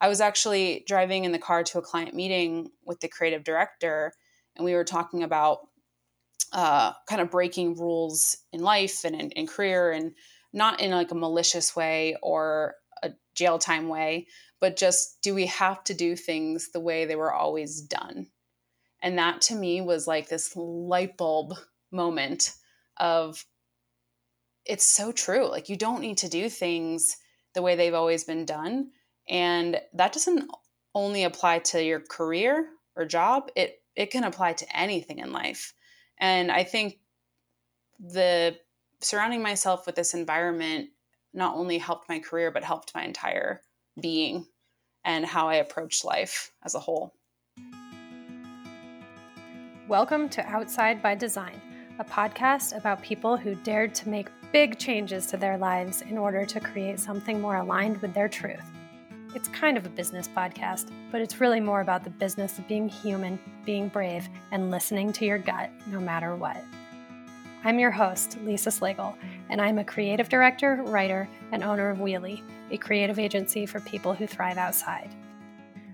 I was actually driving in the car to a client meeting with the creative director, and we were talking about uh, kind of breaking rules in life and in, in career, and not in like a malicious way or a jail time way, but just do we have to do things the way they were always done? And that to me was like this light bulb moment of it's so true. Like you don't need to do things the way they've always been done. And that doesn't only apply to your career or job, it it can apply to anything in life. And I think the surrounding myself with this environment not only helped my career but helped my entire being and how I approach life as a whole. Welcome to Outside by Design, a podcast about people who dared to make big changes to their lives in order to create something more aligned with their truth. It's kind of a business podcast, but it's really more about the business of being human, being brave, and listening to your gut no matter what. I'm your host, Lisa Slagle, and I'm a creative director, writer, and owner of Wheelie, a creative agency for people who thrive outside.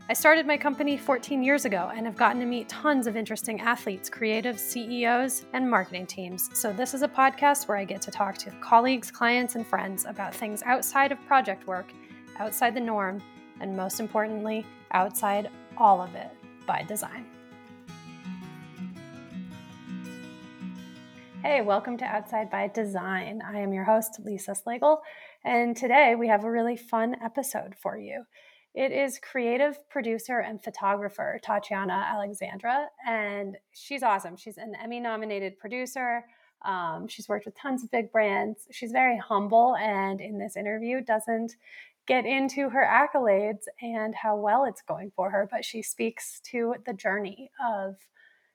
I started my company 14 years ago and have gotten to meet tons of interesting athletes, creatives, CEOs, and marketing teams. So, this is a podcast where I get to talk to colleagues, clients, and friends about things outside of project work, outside the norm, and most importantly, outside all of it by design. Hey, welcome to Outside by Design. I am your host, Lisa Slagle, and today we have a really fun episode for you. It is creative producer and photographer Tatiana Alexandra, and she's awesome. She's an Emmy nominated producer. Um, she's worked with tons of big brands. She's very humble, and in this interview, doesn't get into her accolades and how well it's going for her, but she speaks to the journey of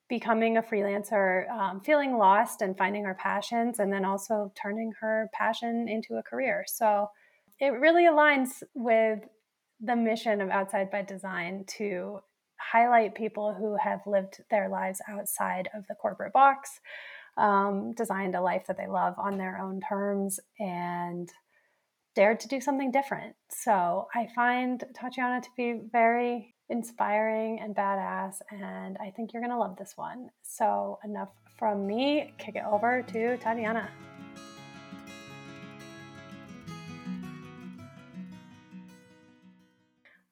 becoming a freelancer, um, feeling lost and finding her passions, and then also turning her passion into a career. So it really aligns with the mission of Outside by Design to highlight people who have lived their lives outside of the corporate box, um, designed a life that they love on their own terms, and dared to do something different. So I find Tatiana to be very inspiring and badass, and I think you're going to love this one. So, enough from me, kick it over to Tatiana.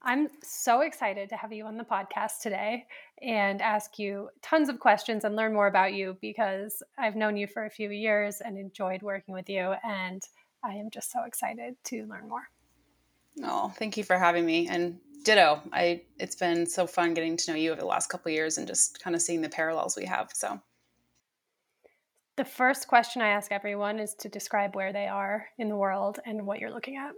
I'm so excited to have you on the podcast today and ask you tons of questions and learn more about you because I've known you for a few years and enjoyed working with you. And I am just so excited to learn more. Oh, thank you for having me. And ditto. I it's been so fun getting to know you over the last couple years and just kind of seeing the parallels we have. So the first question I ask everyone is to describe where they are in the world and what you're looking at.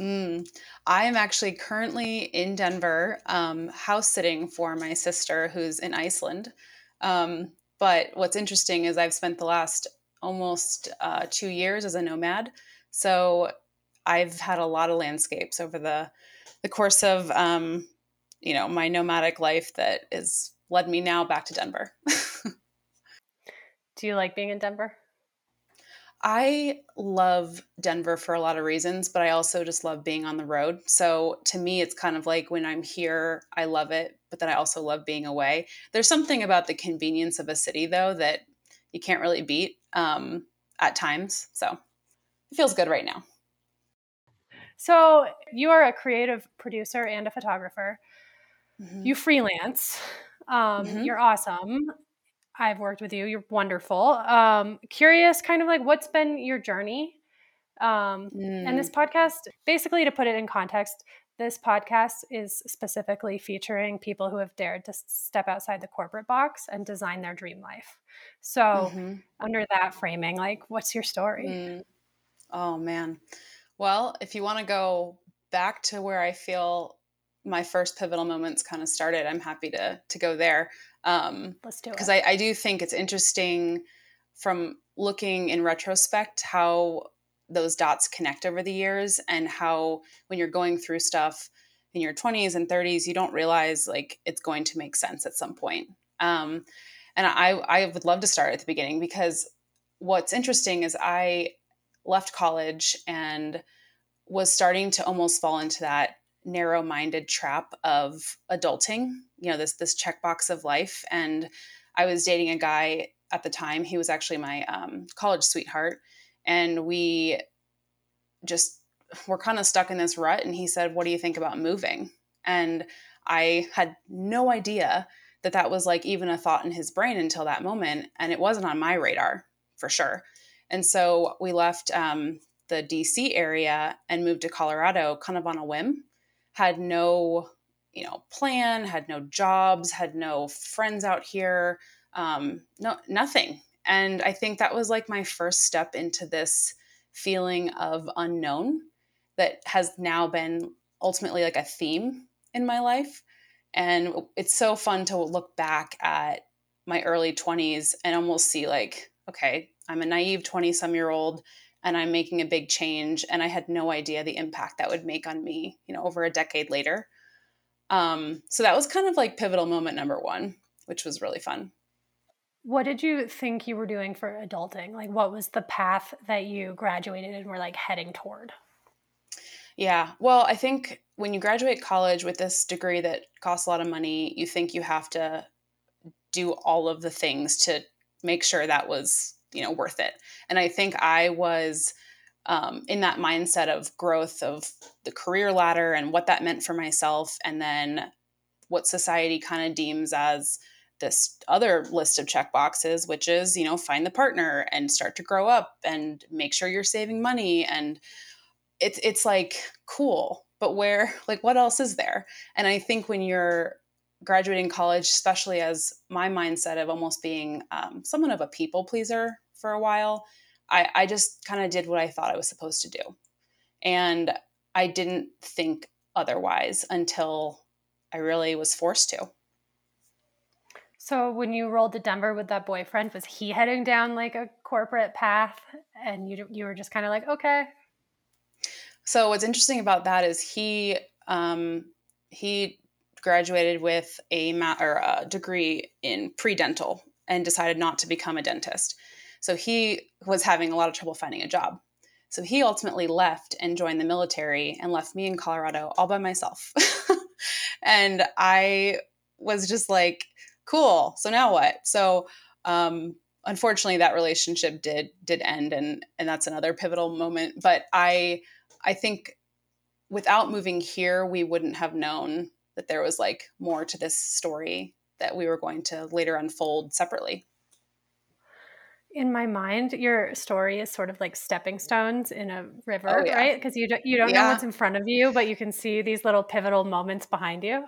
Mm. I am actually currently in Denver, um, house sitting for my sister who's in Iceland. Um, but what's interesting is I've spent the last almost uh, two years as a nomad. So I've had a lot of landscapes over the the course of um, you know my nomadic life that has led me now back to Denver. Do you like being in Denver? I love Denver for a lot of reasons, but I also just love being on the road. So to me, it's kind of like when I'm here, I love it, but then I also love being away. There's something about the convenience of a city, though, that you can't really beat um, at times. So it feels good right now. So you are a creative producer and a photographer. Mm-hmm. You freelance. Um, mm-hmm. You're awesome. I've worked with you. You're wonderful. Um, curious, kind of like what's been your journey? Um, mm. And this mm. podcast, basically, to put it in context, this podcast is specifically featuring people who have dared to step outside the corporate box and design their dream life. So, mm-hmm. under that framing, like, what's your story? Mm. Oh, man. Well, if you want to go back to where I feel my first pivotal moments kind of started, I'm happy to to go there. Um, Let's do it. Because I, I do think it's interesting from looking in retrospect how those dots connect over the years and how when you're going through stuff in your 20s and 30s you don't realize like it's going to make sense at some point um, and i i would love to start at the beginning because what's interesting is i left college and was starting to almost fall into that narrow-minded trap of adulting, you know, this this checkbox of life. And I was dating a guy at the time. He was actually my um, college sweetheart, and we just were kind of stuck in this rut. And he said, "What do you think about moving?" And I had no idea that that was like even a thought in his brain until that moment, and it wasn't on my radar for sure. And so we left um, the DC area and moved to Colorado kind of on a whim. Had no, you know, plan, had no jobs, had no friends out here, um, no nothing. And I think that was like my first step into this feeling of unknown that has now been ultimately like a theme in my life. And it's so fun to look back at my early 20s and almost see like, okay, I'm a naive 20 some year old and I'm making a big change. And I had no idea the impact that would make on me, you know, over a decade later. Um, so that was kind of like pivotal moment number one, which was really fun. What did you think you were doing for adulting? Like, what was the path that you graduated and were like heading toward? Yeah. Well, I think when you graduate college with this degree that costs a lot of money, you think you have to do all of the things to make sure that was you know worth it and i think i was um, in that mindset of growth of the career ladder and what that meant for myself and then what society kind of deems as this other list of check boxes which is you know find the partner and start to grow up and make sure you're saving money and it's it's like cool but where like what else is there and i think when you're graduating college especially as my mindset of almost being um, someone of a people pleaser for a while, I, I just kind of did what I thought I was supposed to do. And I didn't think otherwise until I really was forced to. So when you rolled to Denver with that boyfriend, was he heading down like a corporate path and you you were just kind of like, okay. So what's interesting about that is he um, he graduated with a ma- or a degree in pre-dental and decided not to become a dentist. So he was having a lot of trouble finding a job. So he ultimately left and joined the military and left me in Colorado all by myself. and I was just like, cool. So now what? So um, unfortunately that relationship did did end and and that's another pivotal moment. But I I think without moving here, we wouldn't have known that there was like more to this story that we were going to later unfold separately in my mind, your story is sort of like stepping stones in a river, oh, yeah. right? Because you don't, you don't yeah. know what's in front of you, but you can see these little pivotal moments behind you.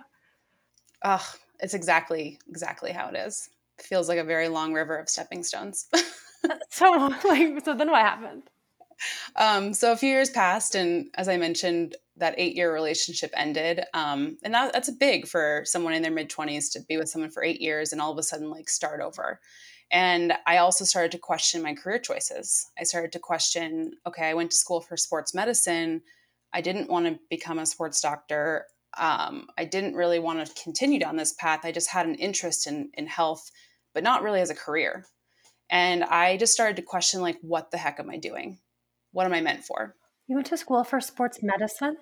Ugh, it's exactly exactly how it is. It feels like a very long river of stepping stones. so, like, so then what happened? Um, so a few years passed, and as I mentioned, that eight-year relationship ended, um, and that, that's a big for someone in their mid twenties to be with someone for eight years and all of a sudden like start over. And I also started to question my career choices. I started to question okay, I went to school for sports medicine. I didn't want to become a sports doctor. Um, I didn't really want to continue down this path. I just had an interest in, in health, but not really as a career. And I just started to question, like, what the heck am I doing? What am I meant for? You went to school for sports medicine?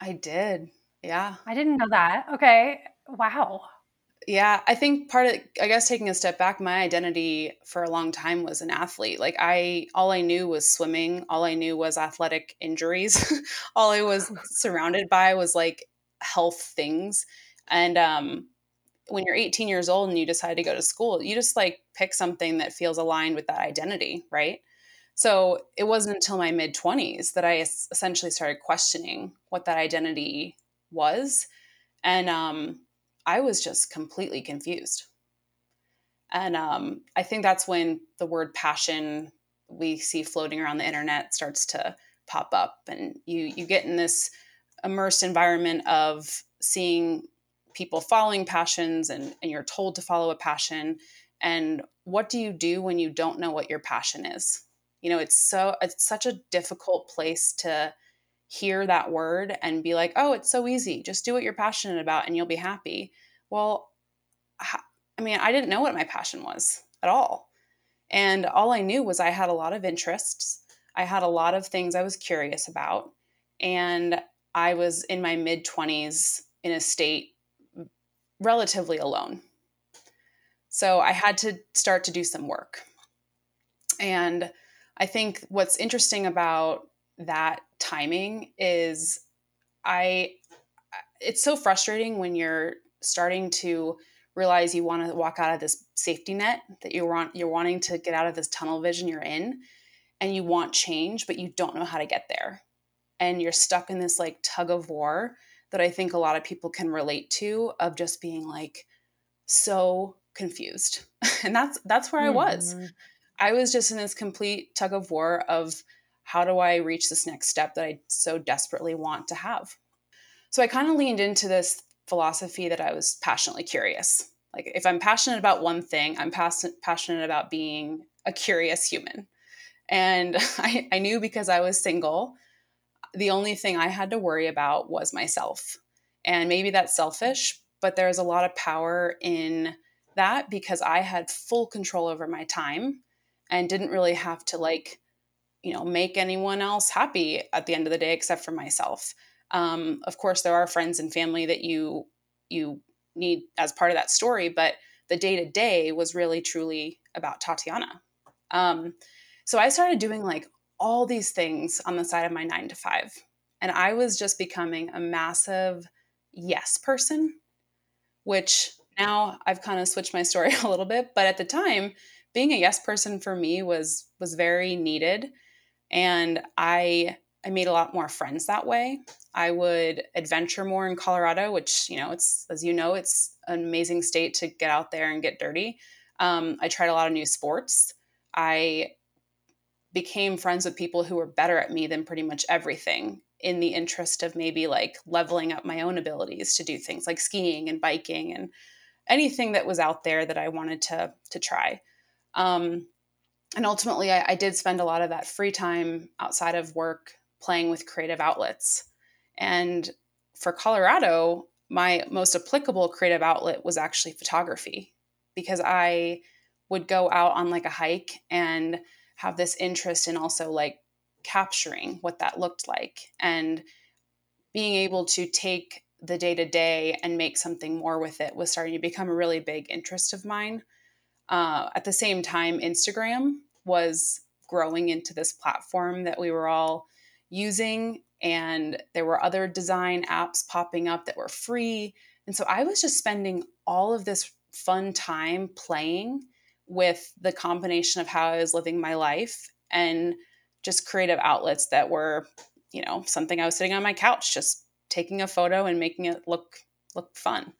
I did. Yeah. I didn't know that. Okay. Wow yeah i think part of i guess taking a step back my identity for a long time was an athlete like i all i knew was swimming all i knew was athletic injuries all i was surrounded by was like health things. And um when you're 18 years old and you decide to go to school you just like pick something that feels aligned with that identity right? So it wasn't until my mid 20s that i essentially started questioning what that identity was. And um I was just completely confused. And um, I think that's when the word passion we see floating around the internet starts to pop up, and you you get in this immersed environment of seeing people following passions, and and you're told to follow a passion. And what do you do when you don't know what your passion is? You know, it's so it's such a difficult place to hear that word and be like, oh, it's so easy. Just do what you're passionate about and you'll be happy. Well, I mean, I didn't know what my passion was at all. And all I knew was I had a lot of interests. I had a lot of things I was curious about. And I was in my mid 20s in a state relatively alone. So I had to start to do some work. And I think what's interesting about that timing is I it's so frustrating when you're starting to realize you want to walk out of this safety net that you want you're wanting to get out of this tunnel vision you're in and you want change but you don't know how to get there and you're stuck in this like tug of war that I think a lot of people can relate to of just being like so confused. and that's that's where mm-hmm. I was. Mm-hmm. I was just in this complete tug of war of how do I reach this next step that I so desperately want to have. So I kind of leaned into this philosophy that I was passionately curious. Like if I'm passionate about one thing, I'm pass- passionate about being a curious human. And I, I knew because I was single the only thing I had to worry about was myself. And maybe that's selfish, but there's a lot of power in that because I had full control over my time and didn't really have to like, you know, make anyone else happy at the end of the day except for myself. Um, of course, there are friends and family that you you need as part of that story, but the day to day was really truly about Tatiana. Um, so I started doing like all these things on the side of my nine to five. And I was just becoming a massive yes person, which now I've kind of switched my story a little bit. But at the time, being a yes person for me was was very needed. And I I made a lot more friends that way. I would adventure more in Colorado, which, you know, it's, as you know, it's an amazing state to get out there and get dirty. Um, I tried a lot of new sports. I became friends with people who were better at me than pretty much everything in the interest of maybe like leveling up my own abilities to do things like skiing and biking and anything that was out there that I wanted to to try. Um, and ultimately, I, I did spend a lot of that free time outside of work playing with creative outlets. And for Colorado, my most applicable creative outlet was actually photography because I would go out on like a hike and have this interest in also like capturing what that looked like and being able to take the day to day and make something more with it was starting to become a really big interest of mine. Uh, at the same time, Instagram was growing into this platform that we were all using, and there were other design apps popping up that were free. And so I was just spending all of this fun time playing with the combination of how I was living my life and just creative outlets that were, you know, something I was sitting on my couch, just taking a photo and making it look look fun.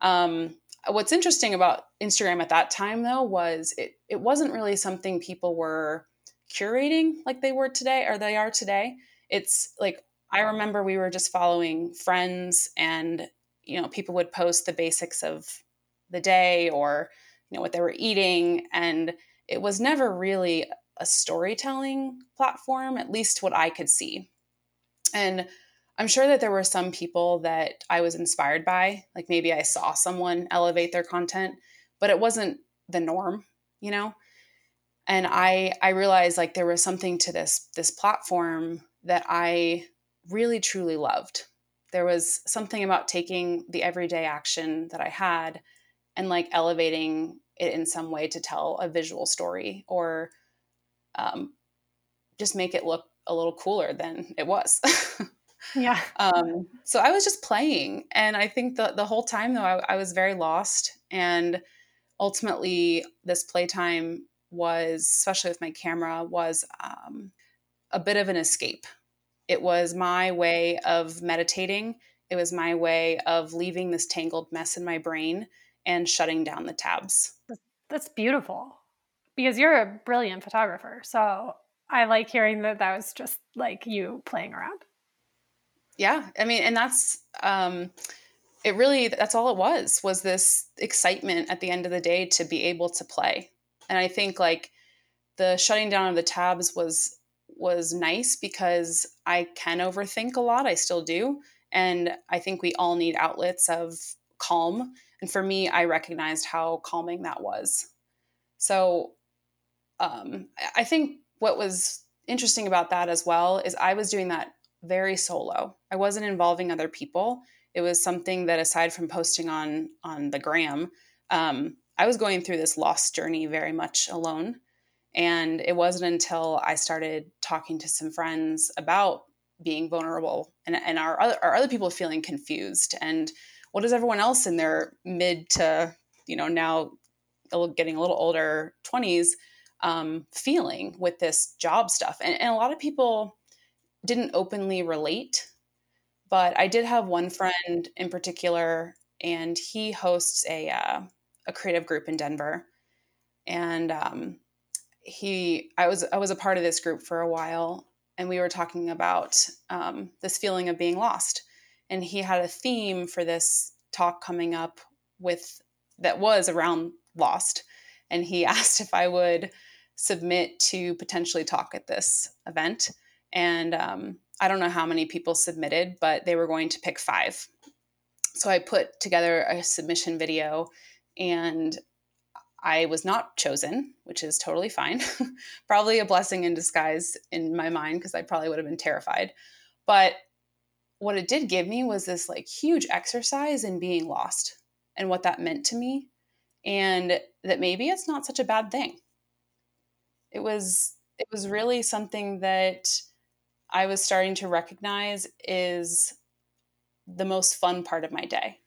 Um, what's interesting about Instagram at that time though was it it wasn't really something people were curating like they were today or they are today. It's like I remember we were just following friends and you know people would post the basics of the day or know what they were eating and it was never really a storytelling platform at least what i could see. And i'm sure that there were some people that i was inspired by like maybe i saw someone elevate their content but it wasn't the norm you know? And i i realized like there was something to this this platform that i really truly loved. There was something about taking the everyday action that i had and like elevating it in some way to tell a visual story or um, just make it look a little cooler than it was. yeah. Um, so I was just playing. And I think the, the whole time, though, I, I was very lost. And ultimately, this playtime was, especially with my camera, was um, a bit of an escape. It was my way of meditating. It was my way of leaving this tangled mess in my brain and shutting down the tabs. That's beautiful because you're a brilliant photographer. So I like hearing that that was just like you playing around. Yeah. I mean, and that's, um, it really, that's all it was, was this excitement at the end of the day to be able to play. And I think like the shutting down of the tabs was, was nice because I can overthink a lot. I still do. And I think we all need outlets of calm and for me, I recognized how calming that was. So um, I think what was interesting about that as well is I was doing that very solo. I wasn't involving other people. It was something that aside from posting on on the gram, um, I was going through this lost journey very much alone. And it wasn't until I started talking to some friends about being vulnerable and, and our, other, our other people feeling confused and what is everyone else in their mid to you know now getting a little older 20s um, feeling with this job stuff? And, and a lot of people didn't openly relate but i did have one friend in particular and he hosts a, uh, a creative group in denver. And um, he i was i was a part of this group for a while and we were talking about um, this feeling of being lost and he had a theme for this talk coming up with that was around lost and he asked if i would submit to potentially talk at this event and um, i don't know how many people submitted but they were going to pick five so i put together a submission video and I was not chosen, which is totally fine. probably a blessing in disguise in my mind because I probably would have been terrified. But what it did give me was this like huge exercise in being lost and what that meant to me and that maybe it's not such a bad thing. It was it was really something that I was starting to recognize is the most fun part of my day.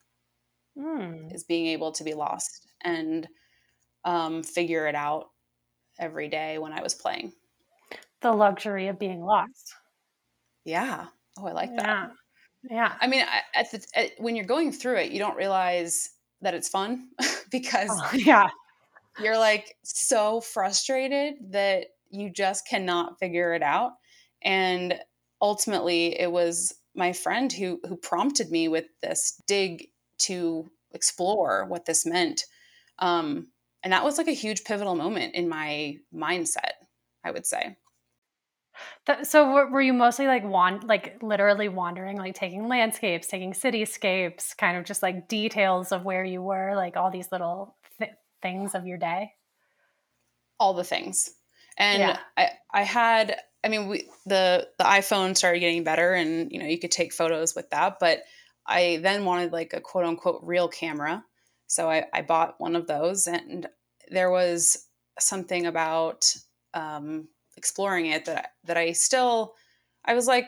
Mm. Is being able to be lost and um, figure it out every day when I was playing. The luxury of being lost. Yeah. Oh, I like that. Yeah. I mean, at the, at, when you're going through it, you don't realize that it's fun because oh, yeah, you're like so frustrated that you just cannot figure it out. And ultimately, it was my friend who who prompted me with this dig to explore what this meant. Um, and that was like a huge pivotal moment in my mindset i would say so were you mostly like want like literally wandering like taking landscapes taking cityscapes kind of just like details of where you were like all these little th- things of your day? All the things. And yeah. i i had i mean we the the iphone started getting better and you know you could take photos with that but i then wanted like a quote unquote real camera. So I, I bought one of those, and there was something about um, exploring it that that I still I was like,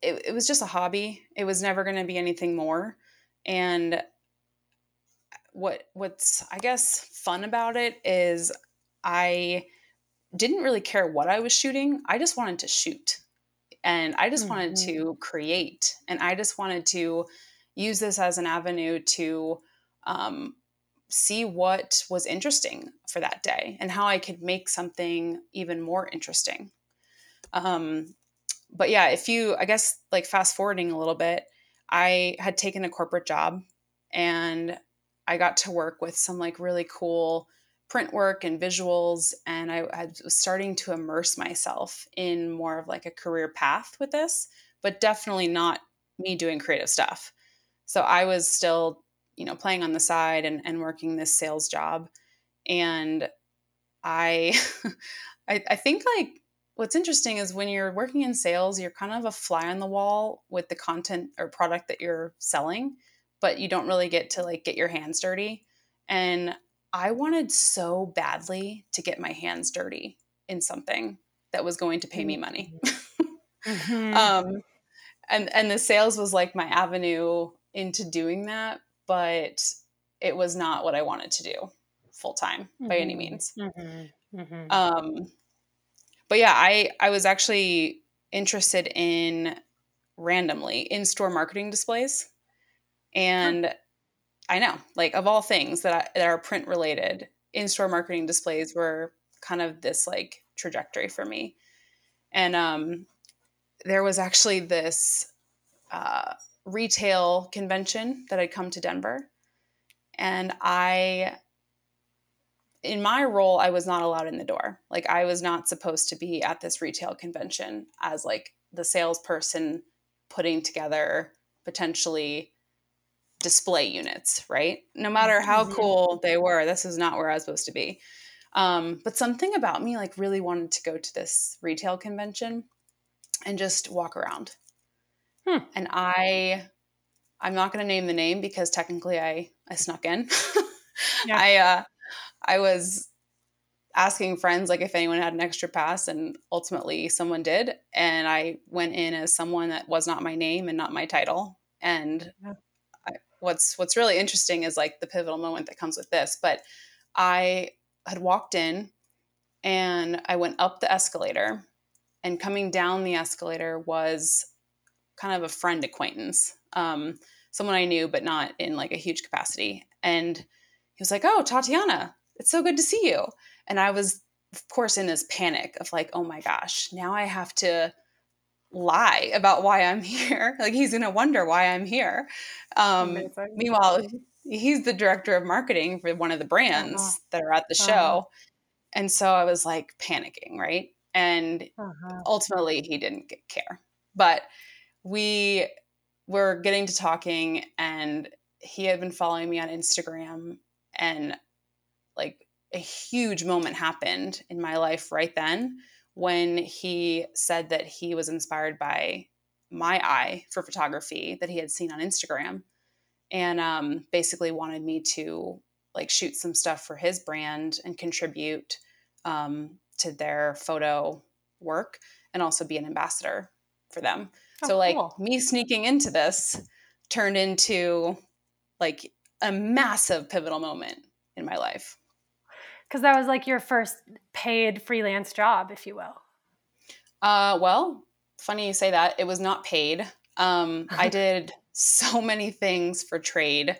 it, it was just a hobby. It was never going to be anything more, and what what's I guess fun about it is I didn't really care what I was shooting. I just wanted to shoot. And I just mm-hmm. wanted to create. And I just wanted to use this as an avenue to um, see what was interesting for that day and how I could make something even more interesting. Um, but yeah, if you, I guess, like fast forwarding a little bit, I had taken a corporate job and I got to work with some like really cool print work and visuals. And I, I was starting to immerse myself in more of like a career path with this, but definitely not me doing creative stuff. So I was still you know playing on the side and, and working this sales job. And i I, I think like what's interesting is when you're working in sales you're kind of a fly on the wall with the content or product that you're selling but you don't really get to like get your hands dirty. And i wanted so badly to get my hands dirty in something that was going to pay me money. Mm-hmm. um and and the sales was like my avenue into doing that but it was not what I wanted to do full time mm-hmm. by any mm-hmm. means. Mm-hmm. Mm-hmm. Um, but yeah, I I was actually interested in randomly in store marketing displays, and huh. I know like of all things that I, that are print related, in store marketing displays were kind of this like trajectory for me, and um, there was actually this. Uh, retail convention that had come to Denver. And I, in my role, I was not allowed in the door. Like, I was not supposed to be at this retail convention as like the salesperson putting together potentially display units, right? No matter how mm-hmm. cool they were, this is not where I was supposed to be. Um, but something about me like really wanted to go to this retail convention and just walk around Hmm. And I I'm not going to name the name because technically I I snuck in. yeah. I uh I was asking friends like if anyone had an extra pass and ultimately someone did and I went in as someone that was not my name and not my title and yeah. I, what's what's really interesting is like the pivotal moment that comes with this but I had walked in and I went up the escalator and coming down the escalator was kind of a friend acquaintance um, someone I knew but not in like a huge capacity and he was like oh Tatiana it's so good to see you and I was, of course, in this panic of like, oh my gosh, now I have to lie about why I'm here. like he's going to wonder why I'm here. Um, meanwhile, he's the director of marketing for one of the brands uh-huh. that are at the uh-huh. show. And so I was like panicking, right? And uh-huh. ultimately, he didn't care. But we were getting to talking, and he had been following me on Instagram. And like a huge moment happened in my life right then when he said that he was inspired by my eye for photography that he had seen on Instagram and um, basically wanted me to like shoot some stuff for his brand and contribute um, to their photo work and also be an ambassador for them. Oh, so like cool. me sneaking into this turned into like a massive pivotal moment in my life because that was like your first paid freelance job, if you will. Uh, well, funny you say that. It was not paid. Um, I did so many things for trade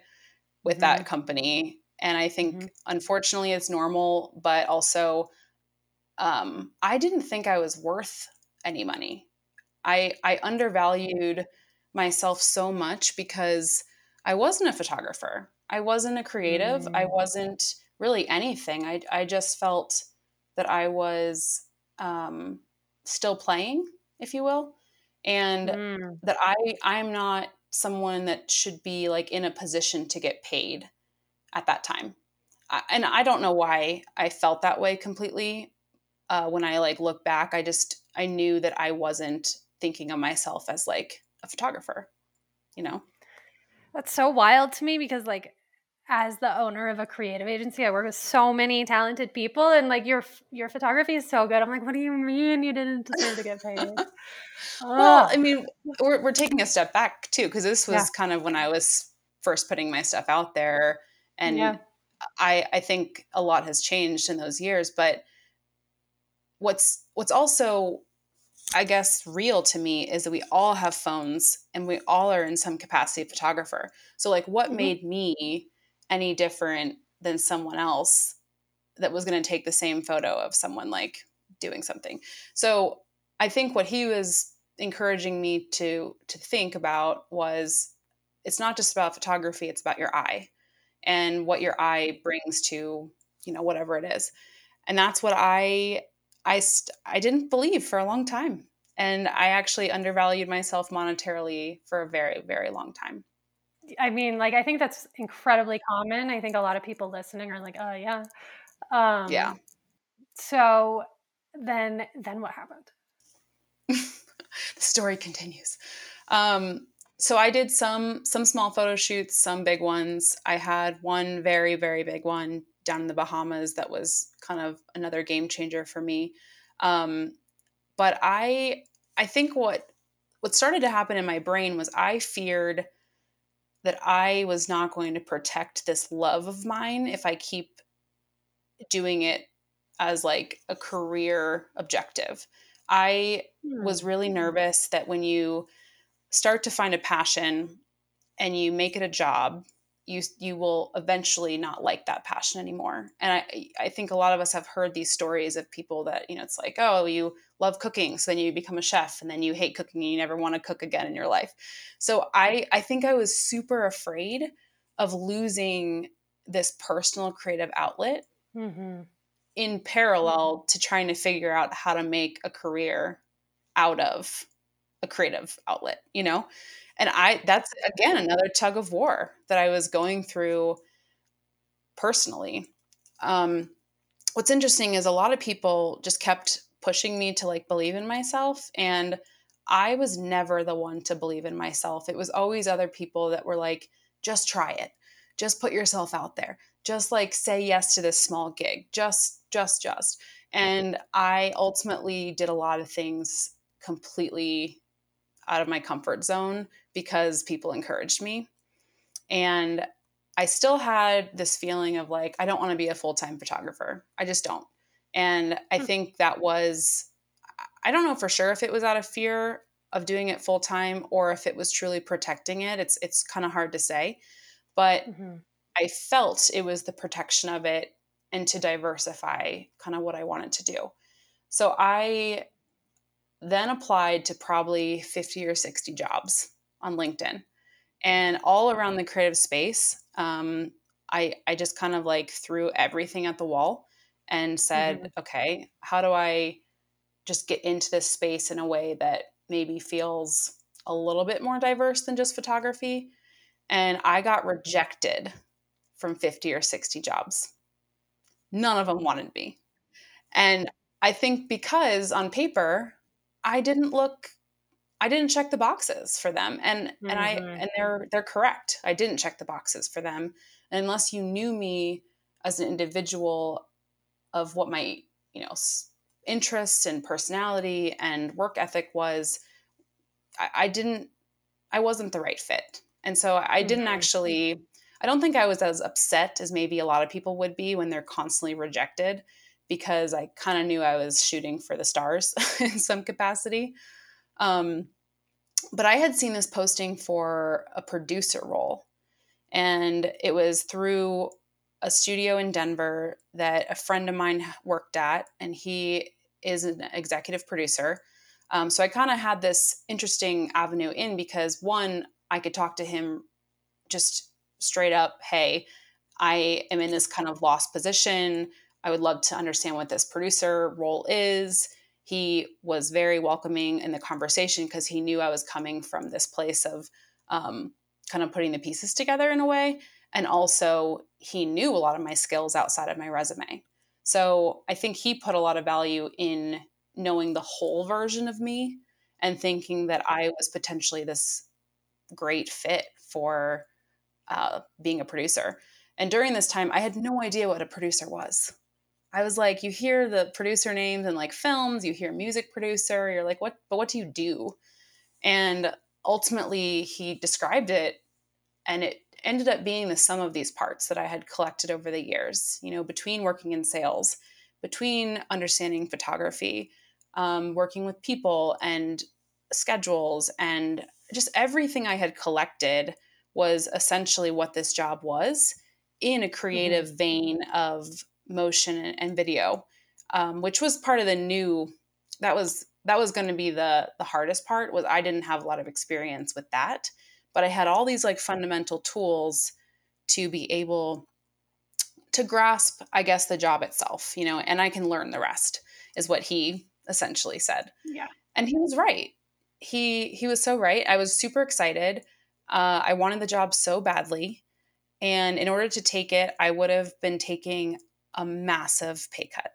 with mm-hmm. that company. And I think, mm-hmm. unfortunately, it's normal, but also, um, I didn't think I was worth any money. I, I undervalued myself so much because I wasn't a photographer. I wasn't a creative. Mm. I wasn't really anything. I, I just felt that I was um, still playing, if you will, and mm. that I I'm not someone that should be like in a position to get paid at that time. I, and I don't know why I felt that way completely. Uh, when I like look back, I just I knew that I wasn't thinking of myself as like a photographer, you know. That's so wild to me because like as the owner of a creative agency, I work with so many talented people, and like your your photography is so good. I'm like, what do you mean you didn't deserve to get paid? Ah. well, I mean, we're we're taking a step back too because this was yeah. kind of when I was first putting my stuff out there, and yeah. I I think a lot has changed in those years. But what's what's also I guess real to me is that we all have phones and we all are in some capacity a photographer. So like what mm-hmm. made me any different than someone else that was going to take the same photo of someone like doing something. So I think what he was encouraging me to to think about was it's not just about photography, it's about your eye and what your eye brings to, you know, whatever it is. And that's what I I st- I didn't believe for a long time. And I actually undervalued myself monetarily for a very very long time. I mean, like I think that's incredibly common. I think a lot of people listening are like, "Oh, yeah." Um, yeah. So then, then what happened? the story continues. Um, so I did some some small photo shoots, some big ones. I had one very very big one down in the Bahamas that was kind of another game changer for me. Um, but I I think what what started to happen in my brain was I feared that I was not going to protect this love of mine if I keep doing it as like a career objective. I was really hmm. nervous that when you start to find a passion and you make it a job, you you will eventually not like that passion anymore. And I I think a lot of us have heard these stories of people that, you know, it's like, oh, you love cooking, so then you become a chef and then you hate cooking and you never want to cook again in your life. So I I think I was super afraid of losing this personal creative outlet mm-hmm. in parallel mm-hmm. to trying to figure out how to make a career out of a creative outlet, you know? And I that's again another tug of war that I was going through personally. Um, what's interesting is a lot of people just kept pushing me to like believe in myself and I was never the one to believe in myself. It was always other people that were like, just try it. Just put yourself out there. Just like say yes to this small gig. Just, just, just. And I ultimately did a lot of things completely out of my comfort zone because people encouraged me. And I still had this feeling of like, I don't want to be a full time photographer. I just don't. And I hmm. think that was, I don't know for sure if it was out of fear of doing it full time or if it was truly protecting it. It's it's kind of hard to say, but mm-hmm. I felt it was the protection of it and to diversify kind of what I wanted to do. So I then applied to probably 50 or 60 jobs on LinkedIn. And all around the creative space, um, I, I just kind of like threw everything at the wall and said, mm-hmm. okay, how do I just get into this space in a way that maybe feels a little bit more diverse than just photography? And I got rejected from 50 or 60 jobs. None of them wanted me. And I think because on paper, I didn't look I didn't check the boxes for them. And mm-hmm. and I and they're they're correct. I didn't check the boxes for them. And unless you knew me as an individual of what my, you know, interests and personality and work ethic was, I, I didn't I wasn't the right fit. And so I didn't mm-hmm. actually I don't think I was as upset as maybe a lot of people would be when they're constantly rejected because I kind of knew I was shooting for the stars in some capacity. Um, but I had seen this posting for a producer role, and it was through a studio in Denver that a friend of mine worked at, and he is an executive producer. Um, so I kind of had this interesting avenue in because one, I could talk to him just straight up, hey, I am in this kind of lost position. I would love to understand what this producer role is. He was very welcoming in the conversation because he knew I was coming from this place of um, kind of putting the pieces together in a way. And also, he knew a lot of my skills outside of my resume. So I think he put a lot of value in knowing the whole version of me and thinking that I was potentially this great fit for uh, being a producer. And during this time, I had no idea what a producer was. I was like, you hear the producer names and like films, you hear music producer, you're like, what, but what do you do? And ultimately, he described it, and it ended up being the sum of these parts that I had collected over the years, you know, between working in sales, between understanding photography, um, working with people and schedules, and just everything I had collected was essentially what this job was in a creative mm-hmm. vein of motion and video, um, which was part of the new. That was that was going to be the the hardest part. Was I didn't have a lot of experience with that, but I had all these like fundamental tools to be able to grasp, I guess, the job itself. You know, and I can learn the rest. Is what he essentially said. Yeah, and he was right. He he was so right. I was super excited. Uh, I wanted the job so badly. And in order to take it, I would have been taking a massive pay cut.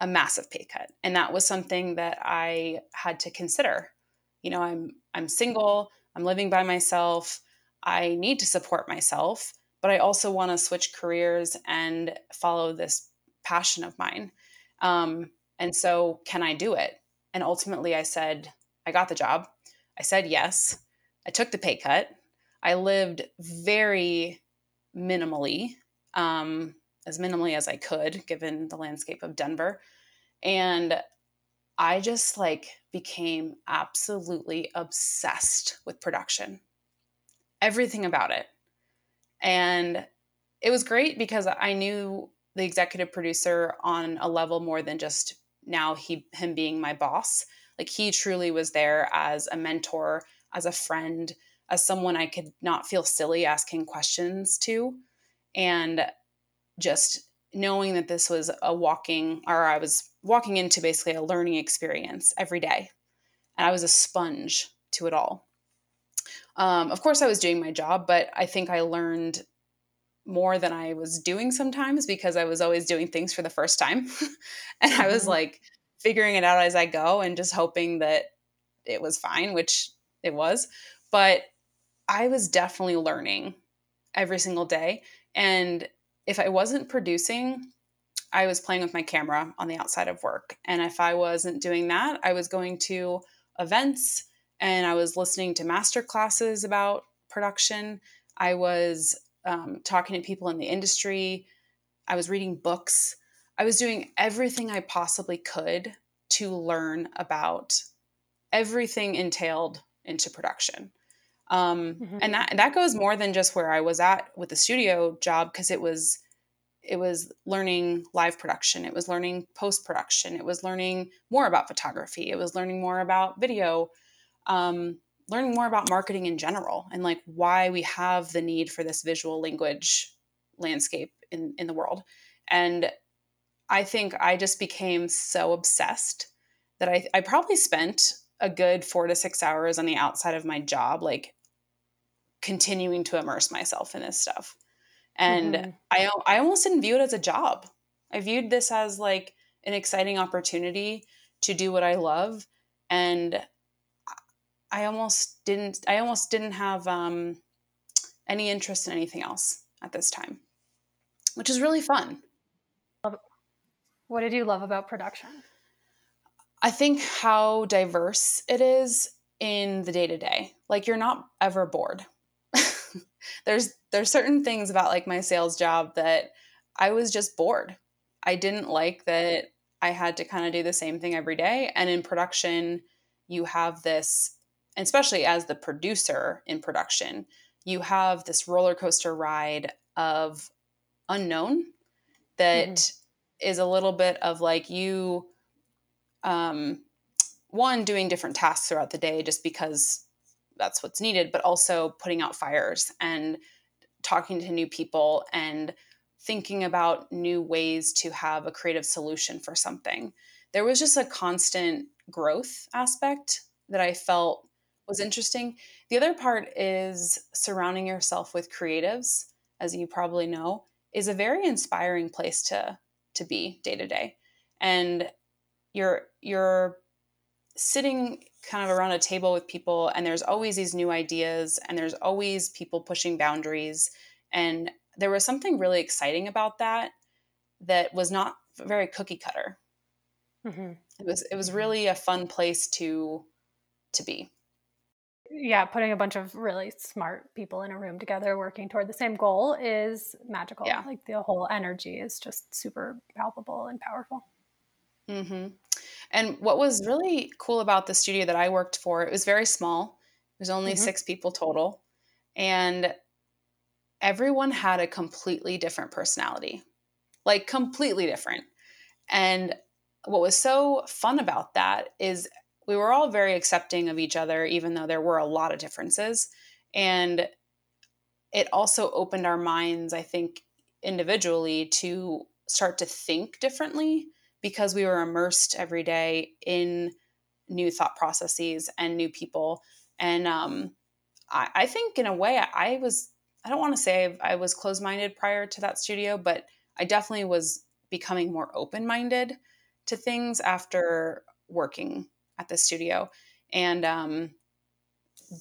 A massive pay cut. And that was something that i had to consider. You know i'm i'm single i'm living by myself i need to support myself but i also want to switch careers and follow this passion of mine. Um, and so can i do it? And ultimately i said i got the job. I said yes. I took the pay cut. I lived very minimally um, as minimally as I could given the landscape of Denver. And I just like became absolutely obsessed with production. Everything about it. And it was great because I knew the executive producer on a level more than just now he him being my boss. Like he truly was there as a mentor, as a friend, as someone I could not feel silly asking questions to. And just knowing that this was a walking or I was walking into basically a learning experience every day. And I was a sponge to it all. Um, of course, I was doing my job, but I think I learned more than I was doing sometimes because I was always doing things for the first time. and I was mm-hmm. like figuring it out as I go and just hoping that it was fine, which it was. But I was definitely learning every single day. And if I wasn't producing, I was playing with my camera on the outside of work. And if I wasn't doing that, I was going to events and I was listening to master classes about production. I was um, talking to people in the industry. I was reading books. I was doing everything I possibly could to learn about everything entailed into production. Um, mm-hmm. And that that goes more than just where I was at with the studio job because it was it was learning live production. It was learning post production it was learning more about photography. It was learning more about video. Um, learning more about marketing in general and like why we have the need for this visual language landscape in, in the world. And i think i just became so obsessed that I, I probably spent a good four to six hours on the outside of my job like continuing to immerse myself in this stuff and mm-hmm. I I almost didn't view it as a job. I viewed this as like an exciting opportunity to do what I love and I almost didn't I almost didn't have um, any interest in anything else at this time, which is really fun. What did you love about production? I think how diverse it is in the day to day. Like you're not ever bored there's there's certain things about like my sales job that I was just bored. I didn't like that I had to kind of do the same thing every day. And in production, you have this, especially as the producer in production, you have this roller coaster ride of unknown that mm-hmm. is a little bit of like you um one doing different tasks throughout the day just because that's what's needed, but also putting out fires and talking to new people and thinking about new ways to have a creative solution for something. There was just a constant growth aspect that I felt was interesting. The other part is surrounding yourself with creatives, as you probably know, is a very inspiring place to to be day to day. And you're you're sitting kind of around a table with people and there's always these new ideas and there's always people pushing boundaries and there was something really exciting about that that was not very cookie cutter mm-hmm. it was it was really a fun place to to be yeah putting a bunch of really smart people in a room together working toward the same goal is magical yeah. like the whole energy is just super palpable and powerful mm-hmm. And what was really cool about the studio that I worked for, it was very small. There's only mm-hmm. six people total. And everyone had a completely different personality, like completely different. And what was so fun about that is we were all very accepting of each other, even though there were a lot of differences. And it also opened our minds, I think, individually to start to think differently because we were immersed every day in new thought processes and new people. And um, I, I, think, in a way, I, I was, I don't want to say I was closed minded prior to that studio, but I definitely was becoming more open minded to things after working at the studio. And um,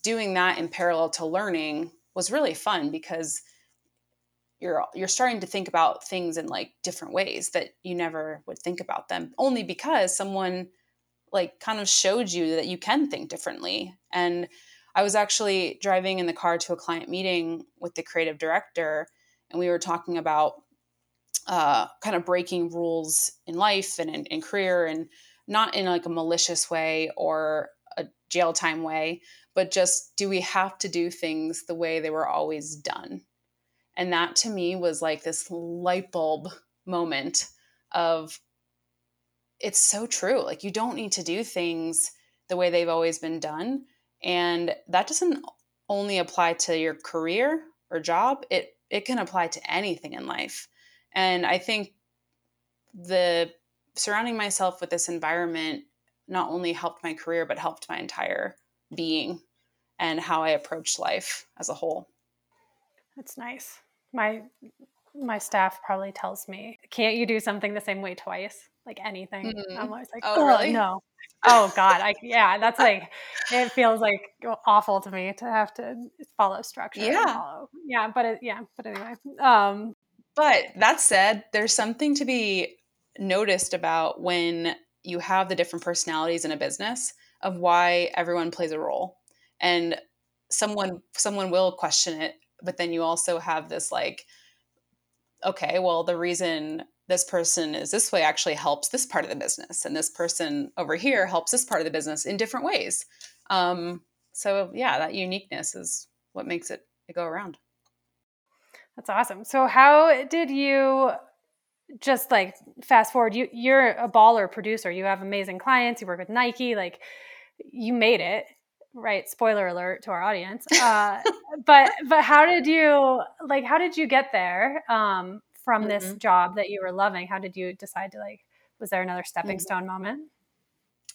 doing that in parallel to learning was really fun because you're you're starting to think about things in like different ways that you never would think about them only because someone like kind of showed you that you can think differently. And i was actually driving in the car to a client meeting with the creative director and we were talking about uh, kind of breaking rules in life and in, in career and not in like a malicious way or a jail time way but just do we have to do things the way they were always done and that to me was like this light bulb moment of it's so true. Like you don't need to do things the way they've always been done. And that doesn't only apply to your career or job, it it can apply to anything in life. And I think the surrounding myself with this environment not only helped my career but helped my entire being and how I approached life as a whole. That's nice my my staff probably tells me, "Can't you do something the same way twice?" like anything. Mm-hmm. I'm always like, oh, oh really? No. Oh God. I yeah, that's like it feels like awful to me to have to follow structure. Yeah. Follow. Yeah. But it, yeah. But anyway. Um. But that said, there's something to be noticed about when you have the different personalities in a business of why everyone plays a role, and someone someone will question it, but then you also have this like okay, well, the reason this person is this way actually helps this part of the business, and this person over here helps this part of the business in different ways. Um, so yeah, that uniqueness is what makes it go around. That's awesome. So how did you just like fast forward? You you're a baller producer. You have amazing clients. You work with Nike. Like you made it right spoiler alert to our audience uh, but but how did you like how did you get there um, from mm-hmm. this job that you were loving how did you decide to like was there another stepping mm-hmm. stone moment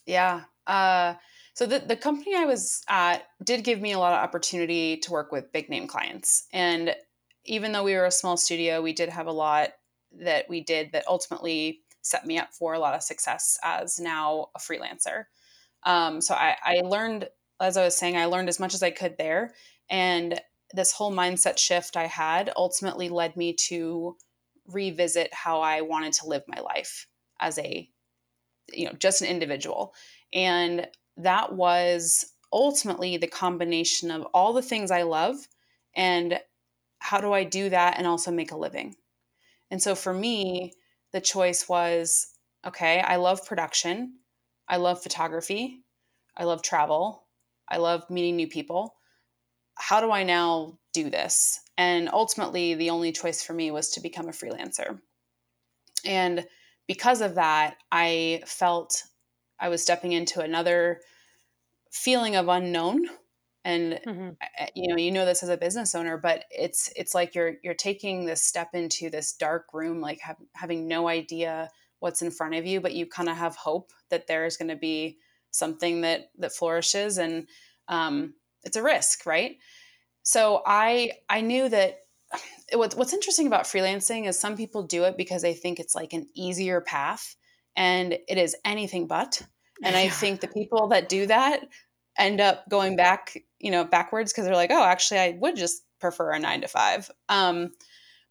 yeah uh, so the, the company i was at did give me a lot of opportunity to work with big name clients and even though we were a small studio we did have a lot that we did that ultimately set me up for a lot of success as now a freelancer um, so I, I learned as I was saying, I learned as much as I could there. And this whole mindset shift I had ultimately led me to revisit how I wanted to live my life as a, you know, just an individual. And that was ultimately the combination of all the things I love and how do I do that and also make a living. And so for me, the choice was okay, I love production, I love photography, I love travel, I love meeting new people. How do I now do this? And ultimately, the only choice for me was to become a freelancer. And because of that, I felt I was stepping into another feeling of unknown and mm-hmm. you know you know this as a business owner but it's it's like you're you're taking this step into this dark room like have, having no idea what's in front of you but you kind of have hope that there's going to be something that that flourishes and um, it's a risk right? So i i knew that what, what's interesting about freelancing is some people do it because they think it's like an easier path and it is anything but. And i think the people that do that end up going back you know backwards because they're like oh actually i would just prefer a nine to five. Um,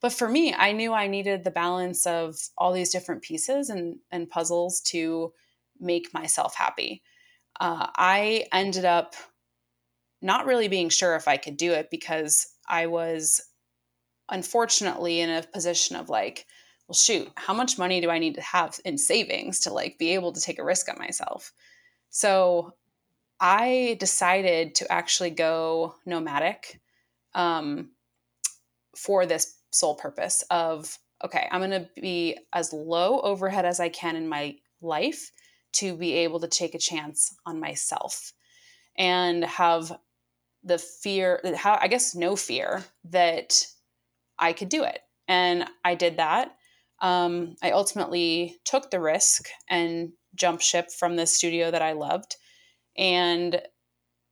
but for me i knew i needed the balance of all these different pieces and and puzzles to make myself happy uh, I ended up not really being sure if I could do it because I was unfortunately in a position of like, well, shoot, how much money do I need to have in savings to like be able to take a risk on myself? So I decided to actually go nomadic um, for this sole purpose of okay, I'm going to be as low overhead as I can in my life to be able to take a chance on myself and have the fear how i guess no fear that i could do it. And i did that. Um, i ultimately took the risk and jumped ship from the studio that i loved and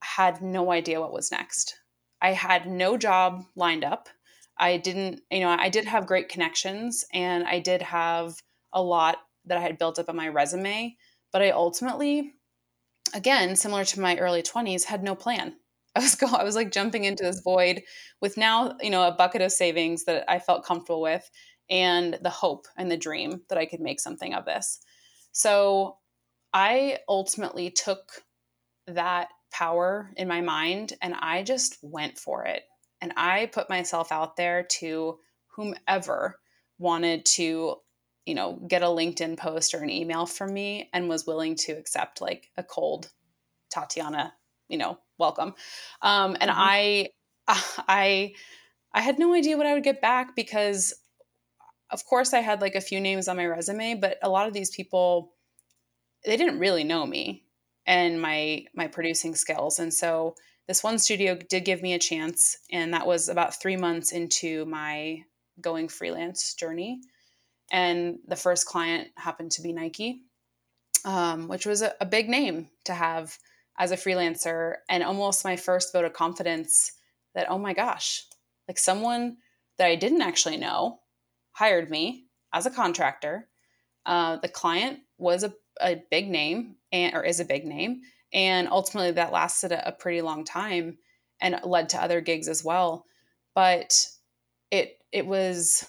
had no idea what was next. I had no job lined up. I didn't you know i did have great connections and i did have a lot that i had built up on my resume but I ultimately, again, similar to my early 20s, had no plan. I was go I was like jumping into this void with now, you know, a bucket of savings that I felt comfortable with and the hope and the dream that I could make something of this. So I ultimately took that power in my mind and I just went for it. And I put myself out there to whomever wanted to you know, get a LinkedIn post or an email from me and was willing to accept like a cold Tatiana, you know, welcome. Um, and mm-hmm. I, I, I had no idea what I would get back because, of course, I had like a few names on my resume, but a lot of these people, they didn't really know me and my my producing skills. And so this one studio did give me a chance, and that was about three months into my going freelance journey and the first client happened to be Nike, um, which was a, a big name to have as a freelancer, and almost my first vote of confidence that oh my gosh, like someone that I didn't actually know hired me as a contractor. Uh, the client was a, a big name and or is a big name, and ultimately that lasted a, a pretty long time and led to other gigs as well. But it it was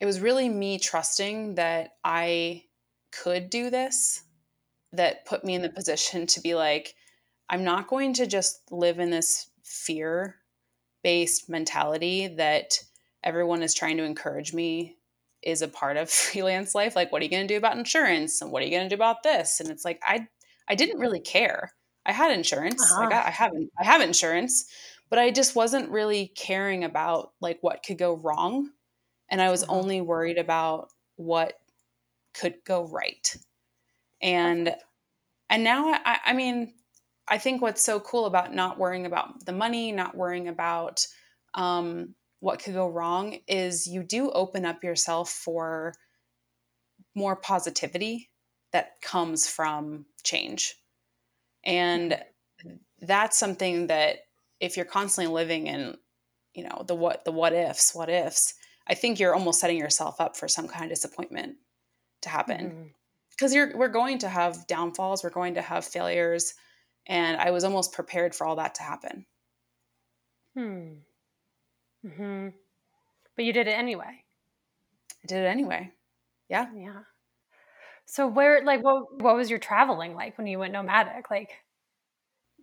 it was really me trusting that I could do this that put me in the position to be like, I'm not going to just live in this fear based mentality that everyone is trying to encourage me is a part of freelance life. Like, what are you going to do about insurance? And what are you going to do about this? And it's like, I, I didn't really care. I had insurance. Uh-huh. I got, I haven't, I have insurance, but I just wasn't really caring about like what could go wrong. And I was uh-huh. only worried about what could go right. And, and now I, I mean, I think what's so cool about not worrying about the money, not worrying about um, what could go wrong is you do open up yourself for more positivity that comes from change. And that's something that if you're constantly living in, you know, the what the what ifs, what ifs, I think you're almost setting yourself up for some kind of disappointment to happen. Because mm-hmm. you're we're going to have downfalls, we're going to have failures, and I was almost prepared for all that to happen. Hmm. Hmm. But you did it anyway. I did it anyway. Yeah. Yeah. So where, like, what what was your traveling like when you went nomadic? Like,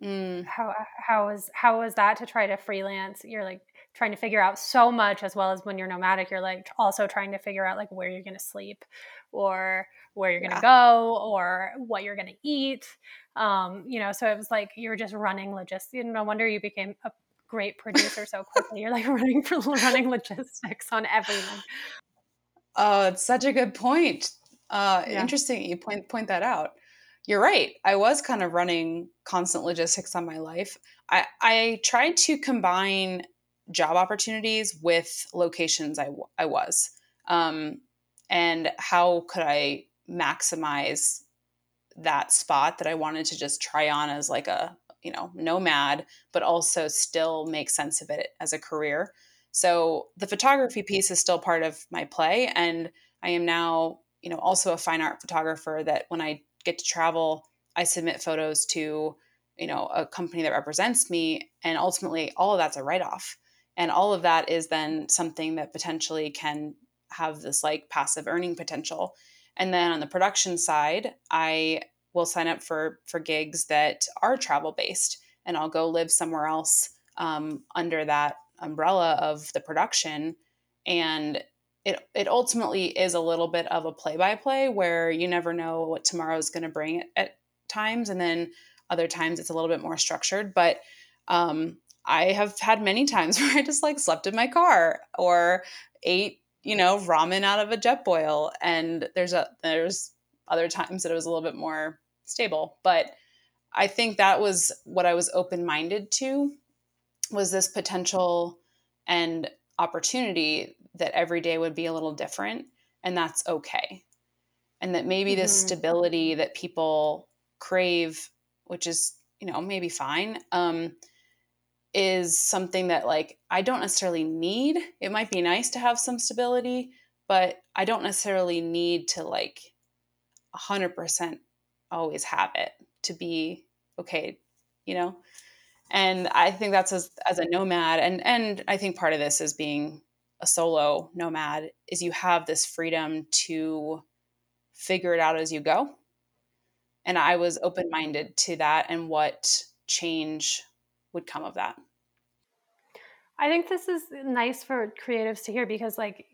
mm. how how was how was that to try to freelance? You're like trying to figure out so much, as well as when you're nomadic, you're like also trying to figure out like where you're going to sleep, or where you're going to yeah. go, or what you're going to eat. Um, you know, so it was like you were just running logistics. No wonder you became a great producer so quickly. You're like running for running logistics on everything. Oh, it's such a good point. Uh, yeah. Interesting you point point that out. You're right. I was kind of running constant logistics on my life. I, I tried to combine job opportunities with locations I, I was. Um, and how could I maximize that spot that I wanted to just try on as like a you know nomad but also still make sense of it as a career so the photography piece is still part of my play and i am now you know also a fine art photographer that when i get to travel i submit photos to you know a company that represents me and ultimately all of that's a write-off and all of that is then something that potentially can have this like passive earning potential. And then on the production side i will sign up for for gigs that are travel based and I'll go live somewhere else um, under that umbrella of the production. And it it ultimately is a little bit of a play by play where you never know what tomorrow is going to bring at, at, times and then other times it's a little bit more structured. But um, I have had many times where I just like slept in my car or ate you know ramen out of a Jetboil and there's a there's other times that it was a little bit more stable. But I think that was what I was open minded to was this potential and opportunity that every day would be a little different and that's okay. And that maybe mm-hmm. this stability that people crave, which is, you know, maybe fine, um, is something that like I don't necessarily need. It might be nice to have some stability, but I don't necessarily need to like 100% always have it to be okay, you know? And I think that's as, as a nomad, and and I think part of this is being a solo nomad is you have this freedom to figure it out as you go. And I was open minded to that and what change would come of that. I think this is nice for creatives to hear because, like,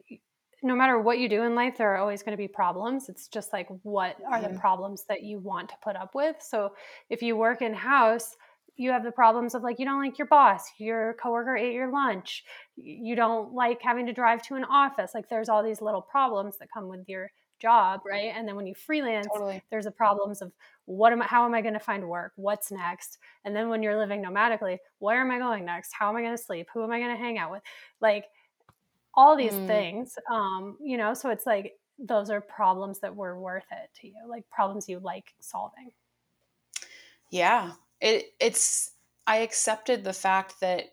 no matter what you do in life, there are always going to be problems. It's just like, what are mm-hmm. the problems that you want to put up with? So if you work in house, you have the problems of like, you don't like your boss, your coworker ate your lunch, you don't like having to drive to an office. Like, there's all these little problems that come with your job, right? And then when you freelance, totally. there's the problems of what am I, how am I going to find work? What's next? And then when you're living nomadically, where am I going next? How am I going to sleep? Who am I going to hang out with? Like, all these mm. things um you know so it's like those are problems that were worth it to you like problems you like solving yeah it it's i accepted the fact that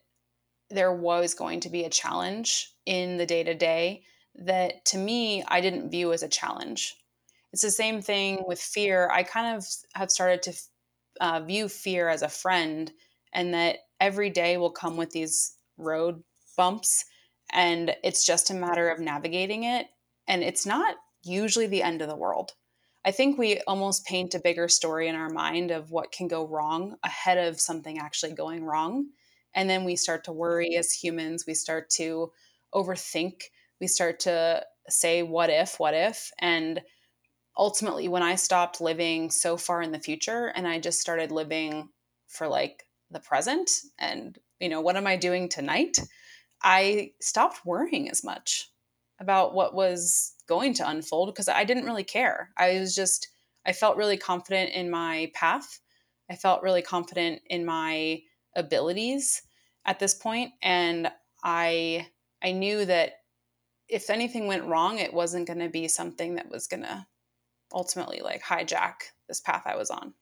there was going to be a challenge in the day to day that to me i didn't view as a challenge it's the same thing with fear. I kind of have started to uh, view fear as a friend, and that every day will come with these road bumps, and it's just a matter of navigating it. And it's not usually the end of the world. I think we almost paint a bigger story in our mind of what can go wrong ahead of something actually going wrong. And then we start to worry as humans. We start to overthink. We start to say, what if, what if? And ultimately, when I stopped living so far in the future and I just started living for like the present and, you know, what am I doing tonight? I stopped worrying as much about what was going to unfold because I didn't really care. I was just, I felt really confident in my path. I felt really confident in my abilities at this point and I I knew that if anything went wrong it wasn't going to be something that was going to ultimately like hijack this path I was on.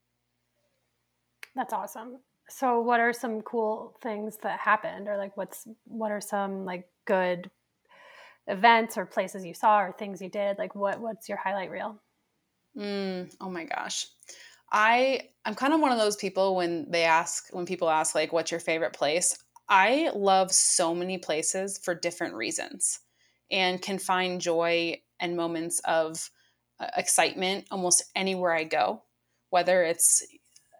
That's awesome. So what are some cool things that happened or like what's what are some like good events or places you saw or things you did? Like what what's your highlight reel? Mm, oh my gosh. I I'm kind of one of those people when they ask when people ask like what's your favorite place? I love so many places for different reasons and can find joy and moments of excitement almost anywhere I go, whether it's,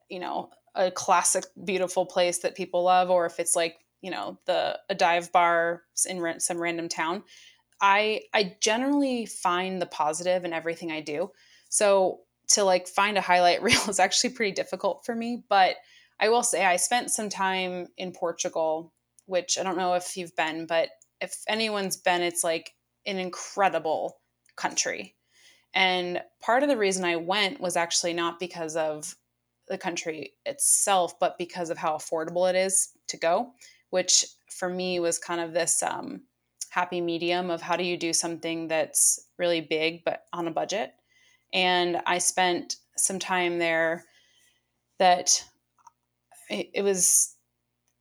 you know, a classic, beautiful place that people love, or if it's like, you know, the a dive bar in some random town. I I generally find the positive in everything I do. So to like find a highlight reel is actually pretty difficult for me, but I will say I spent some time in Portugal, which I don't know if you've been, but if anyone's been, it's like an incredible country. And part of the reason I went was actually not because of the country itself, but because of how affordable it is to go, which for me was kind of this um, happy medium of how do you do something that's really big but on a budget. And I spent some time there that it, was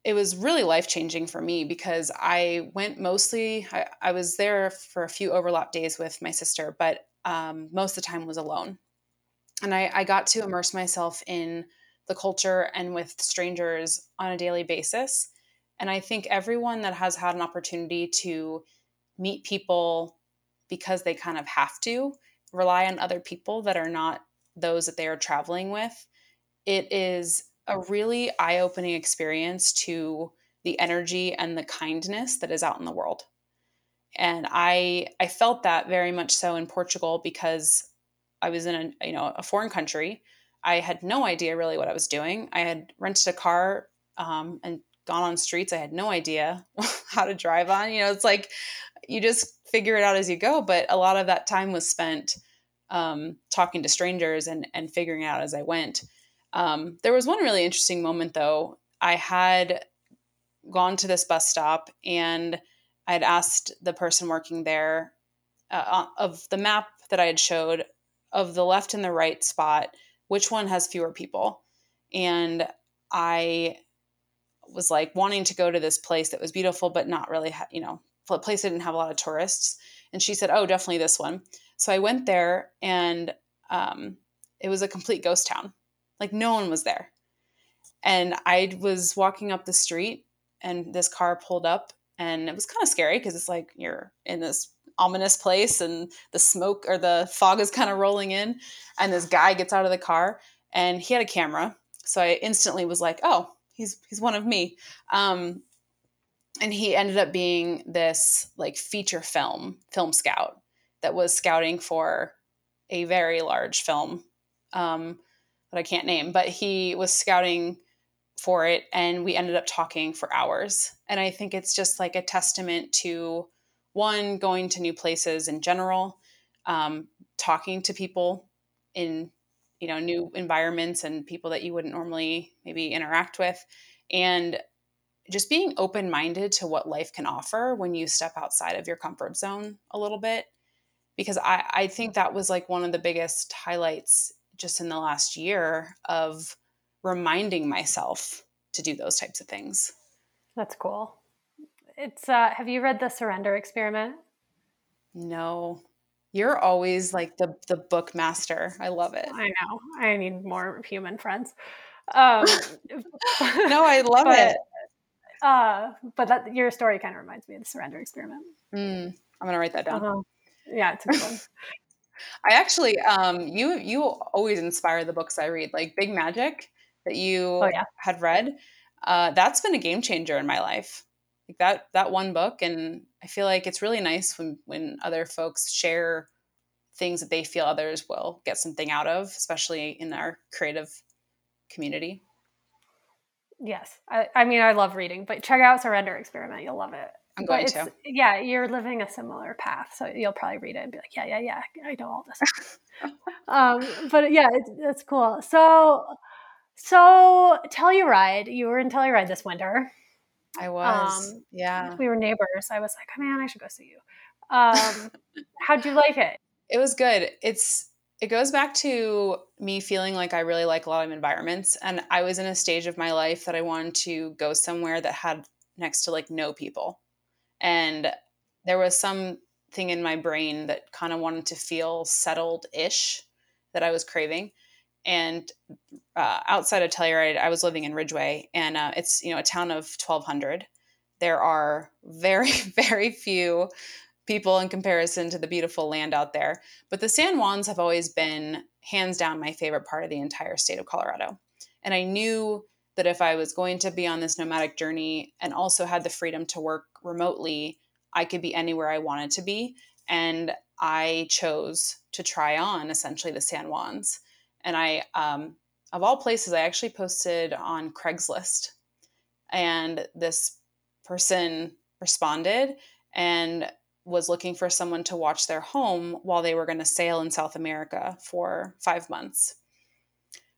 it was really life changing for me because I went mostly, I, I, was there for a few overlap days with my sister, but um, most of the time was alone. And I, I got to immerse myself in the culture and with strangers on a daily basis. And I think everyone that has had an opportunity to meet people because they kind of have to rely on other people that are not those that they are traveling with, it is a really eye opening experience to the energy and the kindness that is out in the world. And I I felt that very much so in Portugal because I was in a you know a foreign country. I had no idea really what I was doing. I had rented a car um, and gone on streets I had no idea how to drive on. You know, it's like you just figure it out as you go. But a lot of that time was spent um, talking to strangers and and figuring out as I went. Um, there was one really interesting moment though. I had gone to this bus stop and I had asked the person working there uh, of the map that I had showed of the left and the right spot, which one has fewer people. And I was like wanting to go to this place that was beautiful, but not really, you know, a place that didn't have a lot of tourists. And she said, Oh, definitely this one. So I went there and um, it was a complete ghost town. Like no one was there. And I was walking up the street and this car pulled up and it was kind of scary because it's like you're in this ominous place and the smoke or the fog is kind of rolling in and this guy gets out of the car and he had a camera so i instantly was like oh he's he's one of me. Um, and he ended up being this like feature film film scout that was scouting for a very large film um, that I can't name, but he was scouting for it and we ended up talking for hours. And I think it's just like a testament to one, going to new places in general, um, talking to people in you know new environments and people that you wouldn't normally maybe interact with and just being open minded to what life can offer when you step outside of your comfort zone a little bit because I, I think that was like one of the biggest highlights just in the last year of reminding myself to do those types of things. That's cool. It's uh have you read the surrender experiment? No. You're always like the the book master. I love it. I know. I need more human friends. Um, no, I love but, it. Uh, but that your story kind of reminds me of the surrender experiment. Mm, I'm gonna write that down. Uh-huh. Yeah, it's a good one. I actually, um, you you always inspire the books I read, like Big Magic that you oh, yeah. had read. Uh, that's been a game changer in my life. Like that that one book, and I feel like it's really nice when when other folks share things that they feel others will get something out of, especially in our creative community. Yes, I, I mean I love reading, but check out Surrender Experiment. You'll love it. I'm going to. Yeah, you're living a similar path, so you'll probably read it and be like, yeah, yeah, yeah, I know all this. um, but yeah, it's, it's cool. So, so Telluride, you were in Telluride this winter. I was. Um, yeah. We were neighbors. I was like, oh, man, I should go see you. Um, how'd you like it? It was good. It's it goes back to me feeling like I really like a lot of environments, and I was in a stage of my life that I wanted to go somewhere that had next to like no people and there was something in my brain that kind of wanted to feel settled ish that I was craving. And uh, outside of Telluride, I was living in Ridgway, and uh, it's you know a town of 1,200. There are very very few people in comparison to the beautiful land out there. But the San Juans have always been hands down my favorite part of the entire state of Colorado. And I knew that if I was going to be on this nomadic journey and also had the freedom to work remotely, I could be anywhere I wanted to be. And I chose to try on essentially the San Juans. And I, um, of all places, I actually posted on Craigslist. And this person responded and was looking for someone to watch their home while they were going to sail in South America for five months.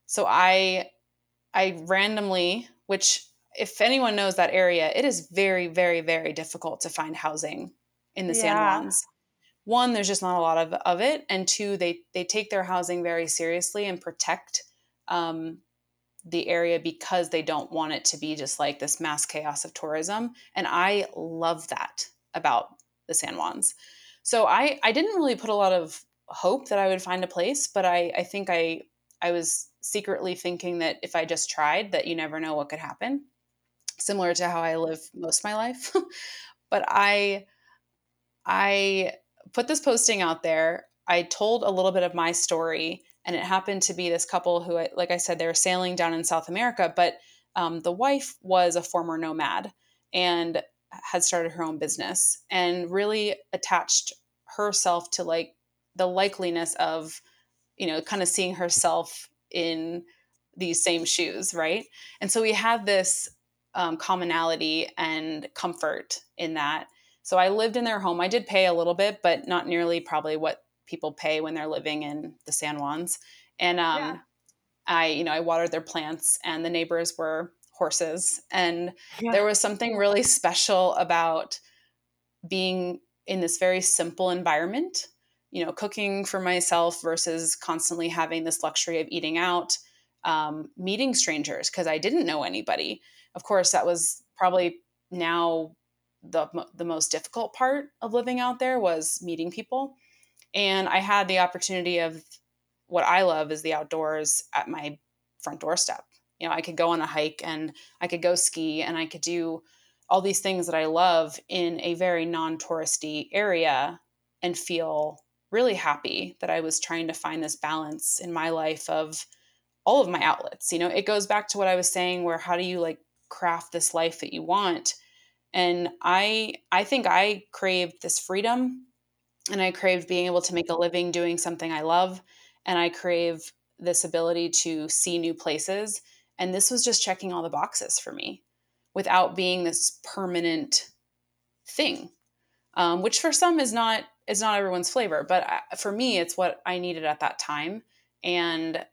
So I I randomly, which if anyone knows that area, it is very, very, very difficult to find housing in the yeah. San Juans. One, there's just not a lot of, of it, and two, they they take their housing very seriously and protect um, the area because they don't want it to be just like this mass chaos of tourism. And I love that about the San Juans. So I I didn't really put a lot of hope that I would find a place, but I I think I I was secretly thinking that if I just tried, that you never know what could happen. Similar to how I live most of my life. but I I put this posting out there. I told a little bit of my story, and it happened to be this couple who, like I said, they were sailing down in South America, but um, the wife was a former nomad and had started her own business and really attached herself to like the likeliness of you know kind of seeing herself in these same shoes, right? And so we had this um, commonality and comfort in that. So I lived in their home. I did pay a little bit, but not nearly probably what people pay when they're living in the San Juans. And um, yeah. I, you know, I watered their plants, and the neighbors were horses. And yeah. there was something really special about being in this very simple environment you know cooking for myself versus constantly having this luxury of eating out um, meeting strangers because i didn't know anybody of course that was probably now the, the most difficult part of living out there was meeting people and i had the opportunity of what i love is the outdoors at my front doorstep you know i could go on a hike and i could go ski and i could do all these things that i love in a very non-touristy area and feel really happy that I was trying to find this balance in my life of all of my outlets. You know, it goes back to what I was saying where how do you like craft this life that you want? And I I think I craved this freedom and I craved being able to make a living doing something I love and I crave this ability to see new places and this was just checking all the boxes for me without being this permanent thing um, which for some is not is not everyone's flavor, but for me, it's what I needed at that time. And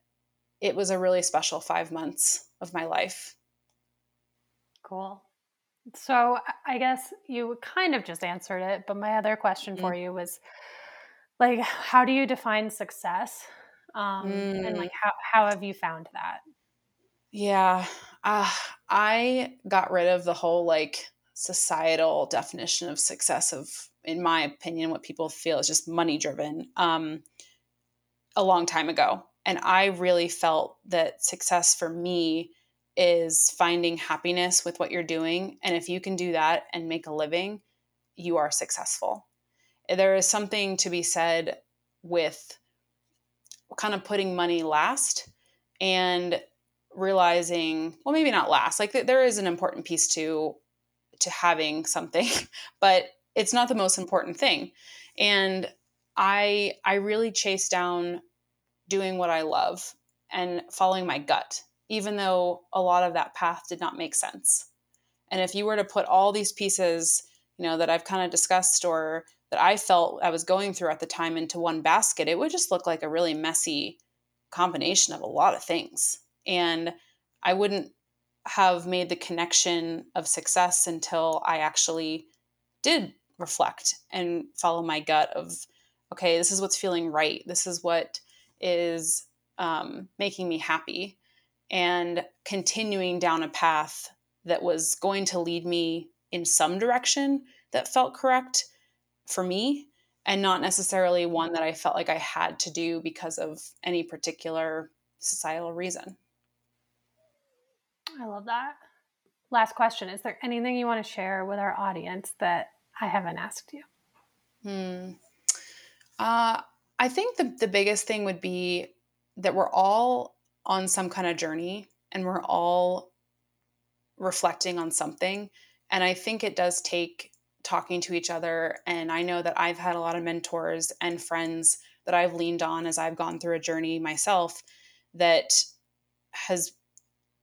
it was a really special five months of my life. Cool. So I guess you kind of just answered it, but my other question mm-hmm. for you was like, how do you define success? Um, mm. And like, how, how have you found that? Yeah. Uh, I got rid of the whole like societal definition of success of in my opinion what people feel is just money driven um, a long time ago and i really felt that success for me is finding happiness with what you're doing and if you can do that and make a living you are successful. There is something to be said with kind of putting money last and realizing well maybe not last like there is an important piece to to having something but it's not the most important thing. And i i really chase down doing what i love and following my gut even though a lot of that path did not make sense and if you were to put all these pieces you know that i've kind of discussed or that i felt i was going through at the time into one basket it would just look like a really messy combination of a lot of things and i wouldn't have made the connection of success until I actually did reflect and follow my gut of, okay, this is what's feeling right. This is what is um, making me happy. And continuing down a path that was going to lead me in some direction that felt correct for me and not necessarily one that I felt like I had to do because of any particular societal reason. I love that. Last question Is there anything you want to share with our audience that I haven't asked you? Hmm. Uh, I think the, the biggest thing would be that we're all on some kind of journey and we're all reflecting on something. And I think it does take talking to each other. And I know that I've had a lot of mentors and friends that I've leaned on as I've gone through a journey myself that has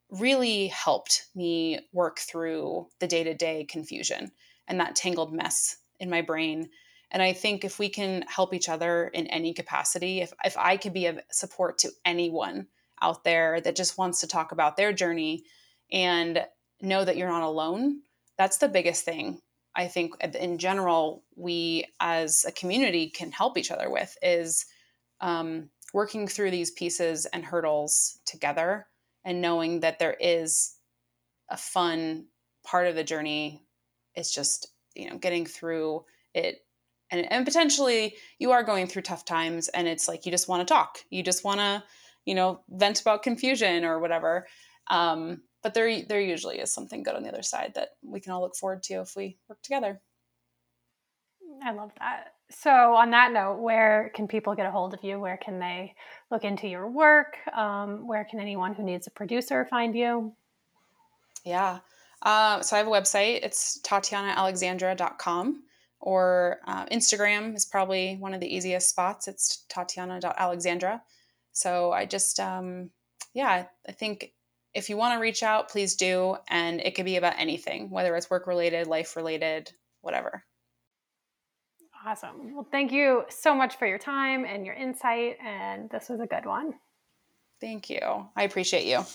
really helped me work through the day to day confusion and that tangled mess in my brain. And I think if we can help each other in any capacity, if, if I could be of support to anyone out there that just wants to talk about their journey and know that you're not alone, that's the biggest thing I think in general we as a community can help each other with is um, working through these pieces and hurdles together and knowing that there is a fun part of the journey. It's just you know getting through it and, and potentially you are going through tough times and it's like you just want to talk. You just want to you know vent about confusion or whatever um, but there there usually is something good on the other side that we can all look forward to if we work together i love that so, on that note, where can people get a hold of you? Where can they look into your work? Um, where can anyone who needs a producer find you? Yeah. Uh, so, I have a website. It's tatianaalexandra.com or uh, Instagram is probably one of the easiest spots. It's tatiana.alexandra. So, I just, um, yeah, I think if you want to reach out, please do. And it could be about anything, whether it's work related, life related, whatever. Awesome. Well, thank you so much for your time and your insight. And this was a good one. Thank you. I appreciate you.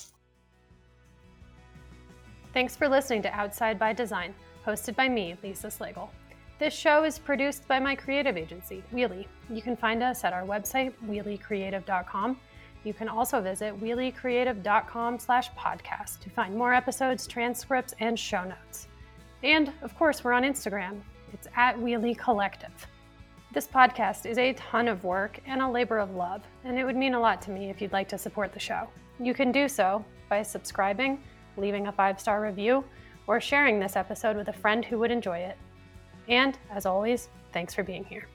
Thanks for listening to Outside by Design, hosted by me, Lisa Slagle. This show is produced by my creative agency, Wheelie. You can find us at our website, wheeliecreative.com. You can also visit wheeliecreative.com slash podcast to find more episodes, transcripts, and show notes. And, of course, we're on Instagram it's at Wheelie Creative. This podcast is a ton of work and a labor of love, and it would mean a lot to me if you'd like to support the show. You can do so by subscribing, leaving a five star review, or sharing this episode with a friend who would enjoy it. And as always, thanks for being here.